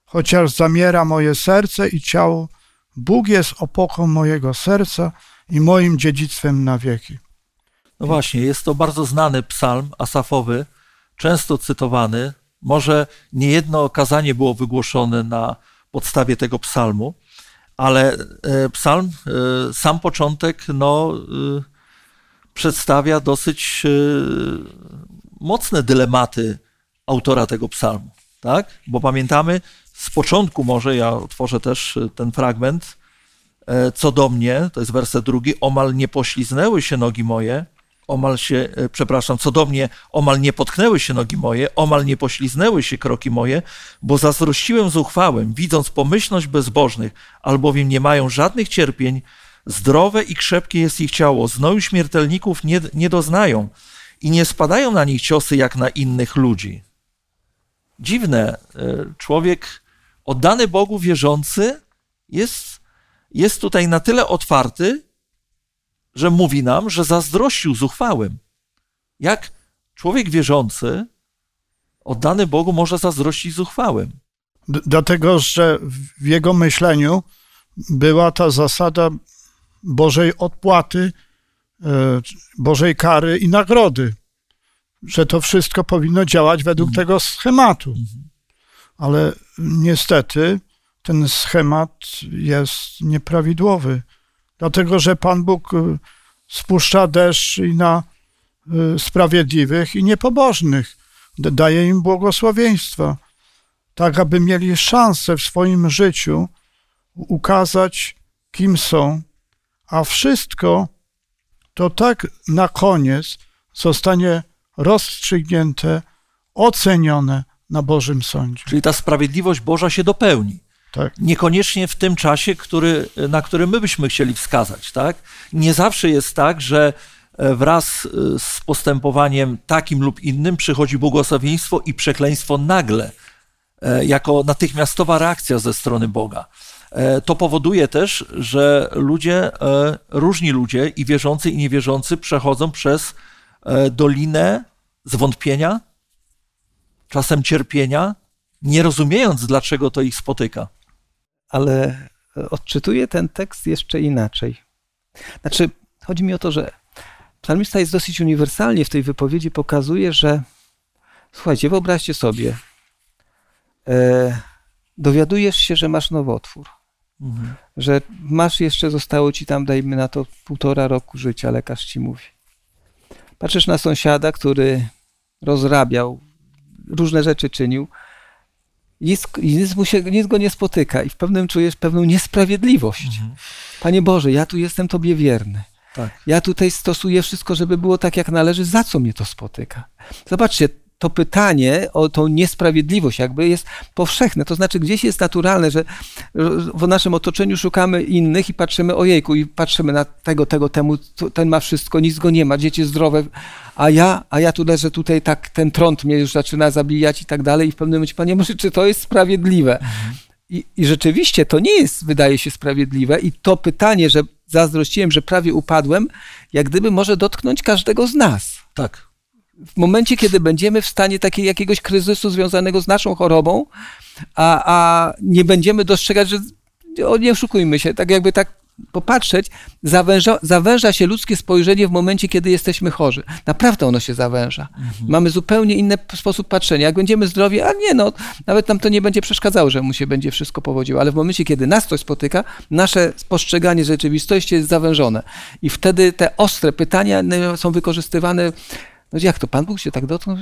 Chociaż zamiera moje serce i ciało, Bóg jest opoką mojego serca i moim dziedzictwem na wieki. No właśnie, jest to bardzo znany psalm asafowy, często cytowany. Może niejedno okazanie było wygłoszone na podstawie tego psalmu, ale e, psalm, e, sam początek, no, e, przedstawia dosyć mocne dylematy autora tego psalmu, tak? Bo pamiętamy z początku może, ja otworzę też ten fragment, co do mnie, to jest werset drugi, omal nie pośliznęły się nogi moje, omal się, e, przepraszam, co do mnie, omal nie potknęły się nogi moje, omal nie pośliznęły się kroki moje, bo zazdrościłem zuchwałem, widząc pomyślność bezbożnych, albowiem nie mają żadnych cierpień, zdrowe i krzepkie jest ich ciało, znoju śmiertelników nie, nie doznają i nie spadają na nich ciosy jak na innych ludzi dziwne. E, człowiek oddany Bogu, wierzący, jest, jest tutaj na tyle otwarty, że mówi nam, że zazdrościł zuchwałym. Jak człowiek wierzący, oddany Bogu, może zazdrościć zuchwałym? Dlatego, że w jego myśleniu była ta zasada Bożej odpłaty, e, Bożej kary i nagrody że to wszystko powinno działać według mhm. tego schematu. Mhm. Ale niestety ten schemat jest nieprawidłowy, dlatego że Pan Bóg y, spuszcza deszcz i na y, sprawiedliwych i niepobożnych, daje im błogosławieństwa, tak aby mieli szansę w swoim życiu ukazać, kim są, a wszystko to tak na koniec zostanie rozstrzygnięte, ocenione na Bożym Sądzie. Czyli ta sprawiedliwość Boża się dopełni. Tak. Niekoniecznie w tym czasie, który, na który my byśmy chcieli wskazać. Tak? Nie zawsze jest tak, że e, wraz e, z postępowaniem takim lub innym przychodzi błogosławieństwo i przekleństwo nagle, e, jako natychmiastowa reakcja ze strony Boga. To powoduje też, że ludzie, różni ludzie, i wierzący, i niewierzący, przechodzą przez dolinę zwątpienia, czasem cierpienia, nie rozumiejąc, dlaczego to ich spotyka. Ale odczytuję ten tekst jeszcze inaczej. Znaczy, chodzi mi o to, że psalmista jest dosyć uniwersalnie w tej wypowiedzi, pokazuje, że słuchajcie, wyobraźcie sobie, e, dowiadujesz się, że masz nowotwór, mhm. że masz jeszcze, zostało ci tam, dajmy na to, półtora roku życia, lekarz ci mówi. Patrzysz na sąsiada, który rozrabiał, różne rzeczy czynił, nic, nic, mu się, nic go nie spotyka i w pewnym czujesz pewną niesprawiedliwość. Mhm. Panie Boże, ja tu jestem Tobie wierny. Tak. Ja tutaj stosuję wszystko, żeby było tak, jak należy. Za co mnie to spotyka? Zobaczcie, to pytanie o tą niesprawiedliwość jakby jest powszechne. To znaczy gdzieś jest naturalne, że w naszym otoczeniu szukamy innych i patrzymy ojejku i patrzymy na tego, tego, temu, ten ma wszystko, nic go nie ma, dzieci zdrowe, a ja, a ja tu leżę tutaj tak, ten trąd mnie już zaczyna zabijać i tak dalej i w pewnym momencie, panie może, czy to jest sprawiedliwe? I, I rzeczywiście to nie jest, wydaje się, sprawiedliwe i to pytanie, że zazdrościłem, że prawie upadłem, jak gdyby może dotknąć każdego z nas. Tak w momencie, kiedy będziemy w stanie takiego jakiegoś kryzysu związanego z naszą chorobą, a, a nie będziemy dostrzegać, że o, nie oszukujmy się, tak jakby tak popatrzeć, zawęża, zawęża się ludzkie spojrzenie w momencie, kiedy jesteśmy chorzy. Naprawdę ono się zawęża. Mhm. Mamy zupełnie inny sposób patrzenia. Jak będziemy zdrowi, a nie no, nawet nam to nie będzie przeszkadzało, że mu się będzie wszystko powodziło, ale w momencie, kiedy nas coś spotyka, nasze postrzeganie rzeczywistości jest zawężone. I wtedy te ostre pytania są wykorzystywane no jak to, Pan Bóg się tak dotknął?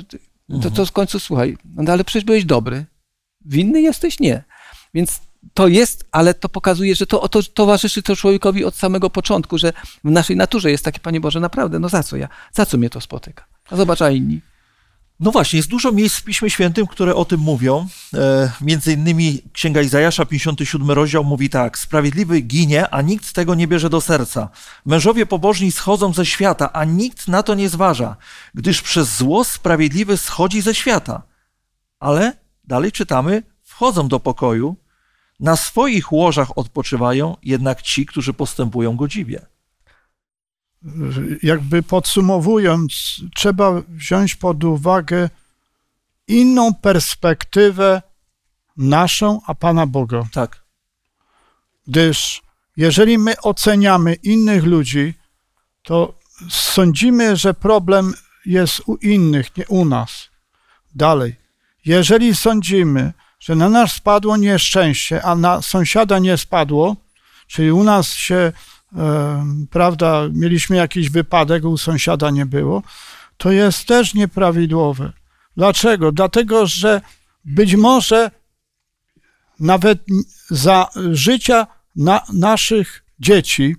To, to w końcu słuchaj, no ale przecież byłeś dobry. Winny jesteś? Nie. Więc to jest, ale to pokazuje, że to, to towarzyszy to człowiekowi od samego początku, że w naszej naturze jest takie, Panie Boże, naprawdę, no za co ja? Za co mnie to spotyka? A zobacz, a inni. No właśnie, jest dużo miejsc w Piśmie Świętym, które o tym mówią. E, między innymi Księga Izajasza, 57 rozdział mówi tak: Sprawiedliwy ginie, a nikt tego nie bierze do serca. Mężowie pobożni schodzą ze świata, a nikt na to nie zważa, gdyż przez zło sprawiedliwy schodzi ze świata. Ale dalej czytamy: wchodzą do pokoju, na swoich łożach odpoczywają, jednak ci, którzy postępują godziwie jakby podsumowując, trzeba wziąć pod uwagę inną perspektywę naszą, a Pana Boga. Tak. Gdyż jeżeli my oceniamy innych ludzi, to sądzimy, że problem jest u innych, nie u nas. Dalej. Jeżeli sądzimy, że na nas spadło nieszczęście, a na sąsiada nie spadło, czyli u nas się prawda, mieliśmy jakiś wypadek, u sąsiada nie było, to jest też nieprawidłowe. Dlaczego? Dlatego, że być może nawet za życia na naszych dzieci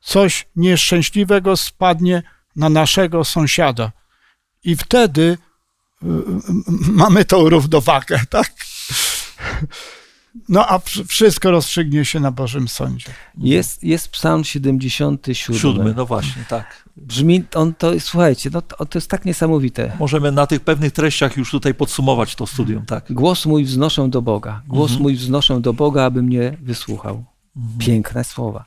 coś nieszczęśliwego spadnie na naszego sąsiada. I wtedy mamy tą równowagę, tak? No a wszystko rozstrzygnie się na Bożym Sądzie. Jest, jest psalm 77. Siódmy, no właśnie, tak. Brzmi, on to, słuchajcie, no to, to jest tak niesamowite. Możemy na tych pewnych treściach już tutaj podsumować to studium, tak. Głos mój wznoszę do Boga, głos mhm. mój wznoszę do Boga, aby mnie wysłuchał. Mhm. Piękne słowa.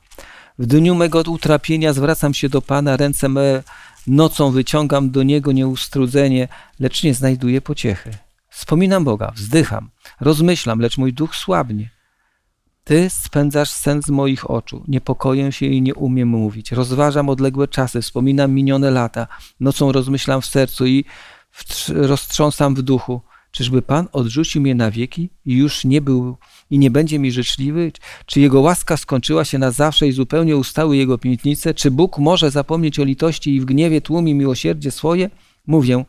W dniu mego utrapienia zwracam się do Pana, ręce me nocą wyciągam do Niego nieustrudzenie, lecz nie znajduję pociechy. Wspominam Boga, wzdycham, rozmyślam, lecz mój duch słabnie. Ty spędzasz sen z moich oczu, niepokoję się i nie umiem mówić. Rozważam odległe czasy, wspominam minione lata, nocą rozmyślam w sercu i roztrząsam w duchu. Czyżby Pan odrzucił mnie na wieki i już nie był i nie będzie mi życzliwy? Czy Jego łaska skończyła się na zawsze i zupełnie ustały Jego piętnice? Czy Bóg może zapomnieć o litości i w gniewie tłumi miłosierdzie swoje? Mówię,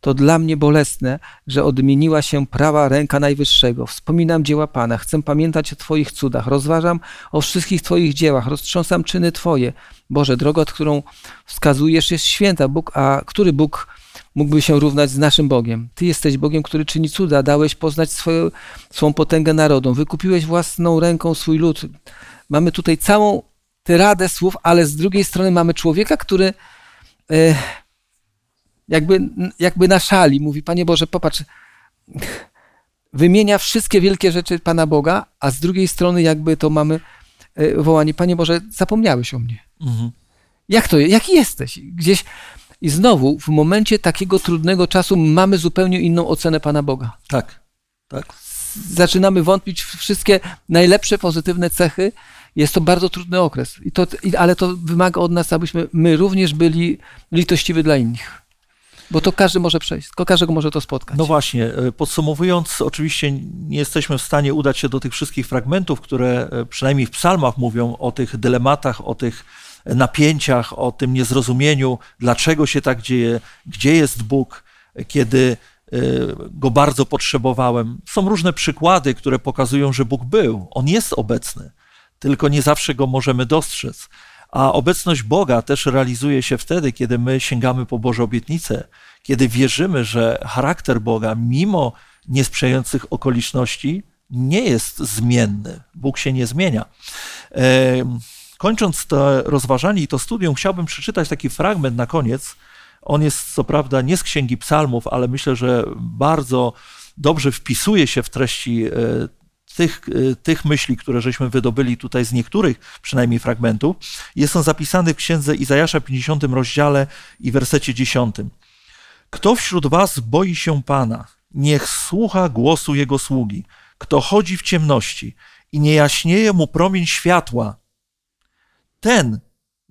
to dla mnie bolesne, że odmieniła się prawa ręka Najwyższego. Wspominam dzieła Pana, chcę pamiętać o Twoich cudach, rozważam o wszystkich Twoich dziełach, roztrząsam czyny Twoje. Boże, droga, którą wskazujesz, jest święta, Bóg, a który Bóg mógłby się równać z naszym Bogiem. Ty jesteś Bogiem, który czyni cuda, dałeś poznać swoją, swą potęgę narodom, wykupiłeś własną ręką swój lud. Mamy tutaj całą tyradę słów, ale z drugiej strony mamy człowieka, który e, jakby, jakby na szali mówi, Panie Boże, popatrz, wymienia wszystkie wielkie rzeczy Pana Boga, a z drugiej strony jakby to mamy e, wołanie, Panie Boże, zapomniałeś o mnie. Mhm. Jak to, jaki jesteś? Gdzieś i znowu w momencie takiego trudnego czasu mamy zupełnie inną ocenę Pana Boga. Tak, tak. Zaczynamy wątpić w wszystkie najlepsze, pozytywne cechy. Jest to bardzo trudny okres, I to, ale to wymaga od nas, abyśmy my również byli litościwi dla innych. Bo to każdy może przejść, tylko każdego może to spotkać. No właśnie, e, podsumowując, oczywiście nie jesteśmy w stanie udać się do tych wszystkich fragmentów, które e, przynajmniej w psalmach mówią o tych dylematach, o tych napięciach, o tym niezrozumieniu, dlaczego się tak dzieje, gdzie jest Bóg, kiedy e, go bardzo potrzebowałem. Są różne przykłady, które pokazują, że Bóg był. On jest obecny, tylko nie zawsze go możemy dostrzec. A obecność Boga też realizuje się wtedy, kiedy my sięgamy po Boże obietnice, kiedy wierzymy, że charakter Boga, mimo niesprzyjających okoliczności, nie jest zmienny. Bóg się nie zmienia. Kończąc to rozważanie i to studium, chciałbym przeczytać taki fragment na koniec. On jest co prawda nie z Księgi Psalmów, ale myślę, że bardzo dobrze wpisuje się w treści e, tych, e, tych myśli, które żeśmy wydobyli tutaj z niektórych przynajmniej fragmentów. Jest on zapisany w księdze Izajasza 50 rozdziale i wersecie 10. Kto wśród was boi się Pana, niech słucha głosu Jego sługi. Kto chodzi w ciemności i nie jaśnieje mu promień światła, ten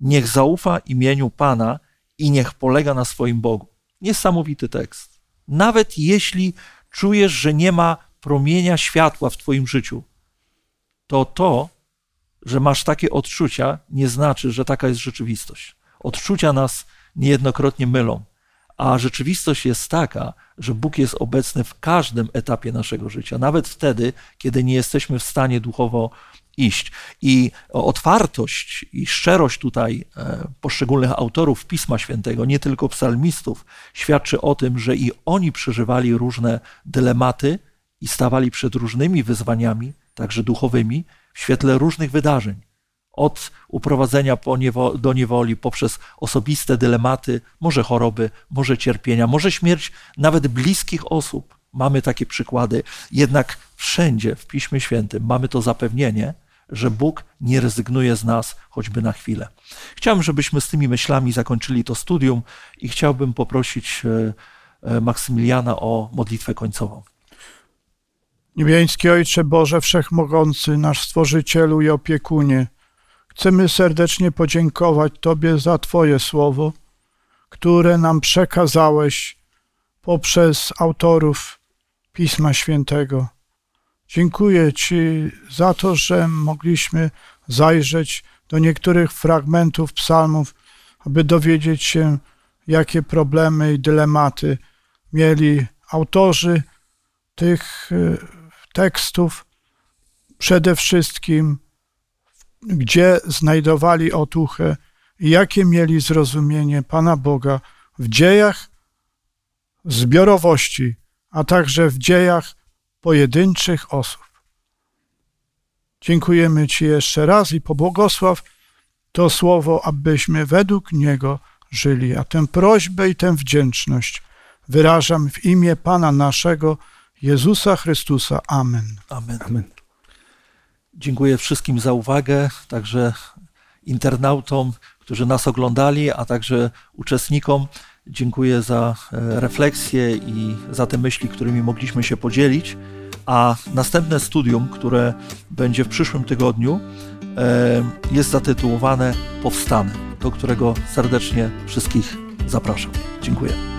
niech zaufa imieniu Pana i niech polega na swoim Bogu. Niesamowity tekst. Nawet jeśli czujesz, że nie ma promienia światła w Twoim życiu, to to, że masz takie odczucia, nie znaczy, że taka jest rzeczywistość. Odczucia nas niejednokrotnie mylą, a rzeczywistość jest taka, że Bóg jest obecny w każdym etapie naszego życia, nawet wtedy, kiedy nie jesteśmy w stanie duchowo iść. I otwartość i szczerość tutaj e, poszczególnych autorów Pisma Świętego, nie tylko psalmistów, świadczy o tym, że i oni przeżywali różne dylematy i stawali przed różnymi wyzwaniami, także duchowymi, w świetle różnych wydarzeń. Od uprowadzenia do niewoli, poprzez osobiste dylematy, może choroby, może cierpienia, może śmierć nawet bliskich osób. Mamy takie przykłady. Jednak wszędzie w Piśmie Świętym mamy to zapewnienie, że Bóg nie rezygnuje z nas choćby na chwilę. Chciałbym, żebyśmy z tymi myślami zakończyli to studium i chciałbym poprosić e, e, Maksymiliana o modlitwę końcową. Niebiański Ojcze Boże Wszechmogący, nasz Stworzycielu i Opiekunie, chcemy serdecznie podziękować Tobie za Twoje słowo, które nam przekazałeś poprzez autorów Pisma Świętego. Dziękuję Ci za to, że mogliśmy zajrzeć do niektórych fragmentów psalmów, aby dowiedzieć się, jakie problemy i dylematy mieli autorzy tych e, tekstów. Przede wszystkim, gdzie znajdowali otuchę i jakie mieli zrozumienie Pana Boga w dziejach zbiorowości, a także w dziejach pojedynczych osób. Dziękujemy Ci jeszcze raz i pobłogosław to słowo, abyśmy według niego żyli. A tę prośbę i tę wdzięczność wyrażam w imię Pana naszego, Jezusa Chrystusa. Amen. Amen. Amen. Dziękuję wszystkim za uwagę, także internautom, którzy nas oglądali, a także uczestnikom. Dziękuję za e, refleksję i za te myśli, którymi mogliśmy się podzielić. A następne studium, które będzie w przyszłym tygodniu, e, jest zatytułowane Powstanę, do którego serdecznie wszystkich zapraszam. Dziękuję.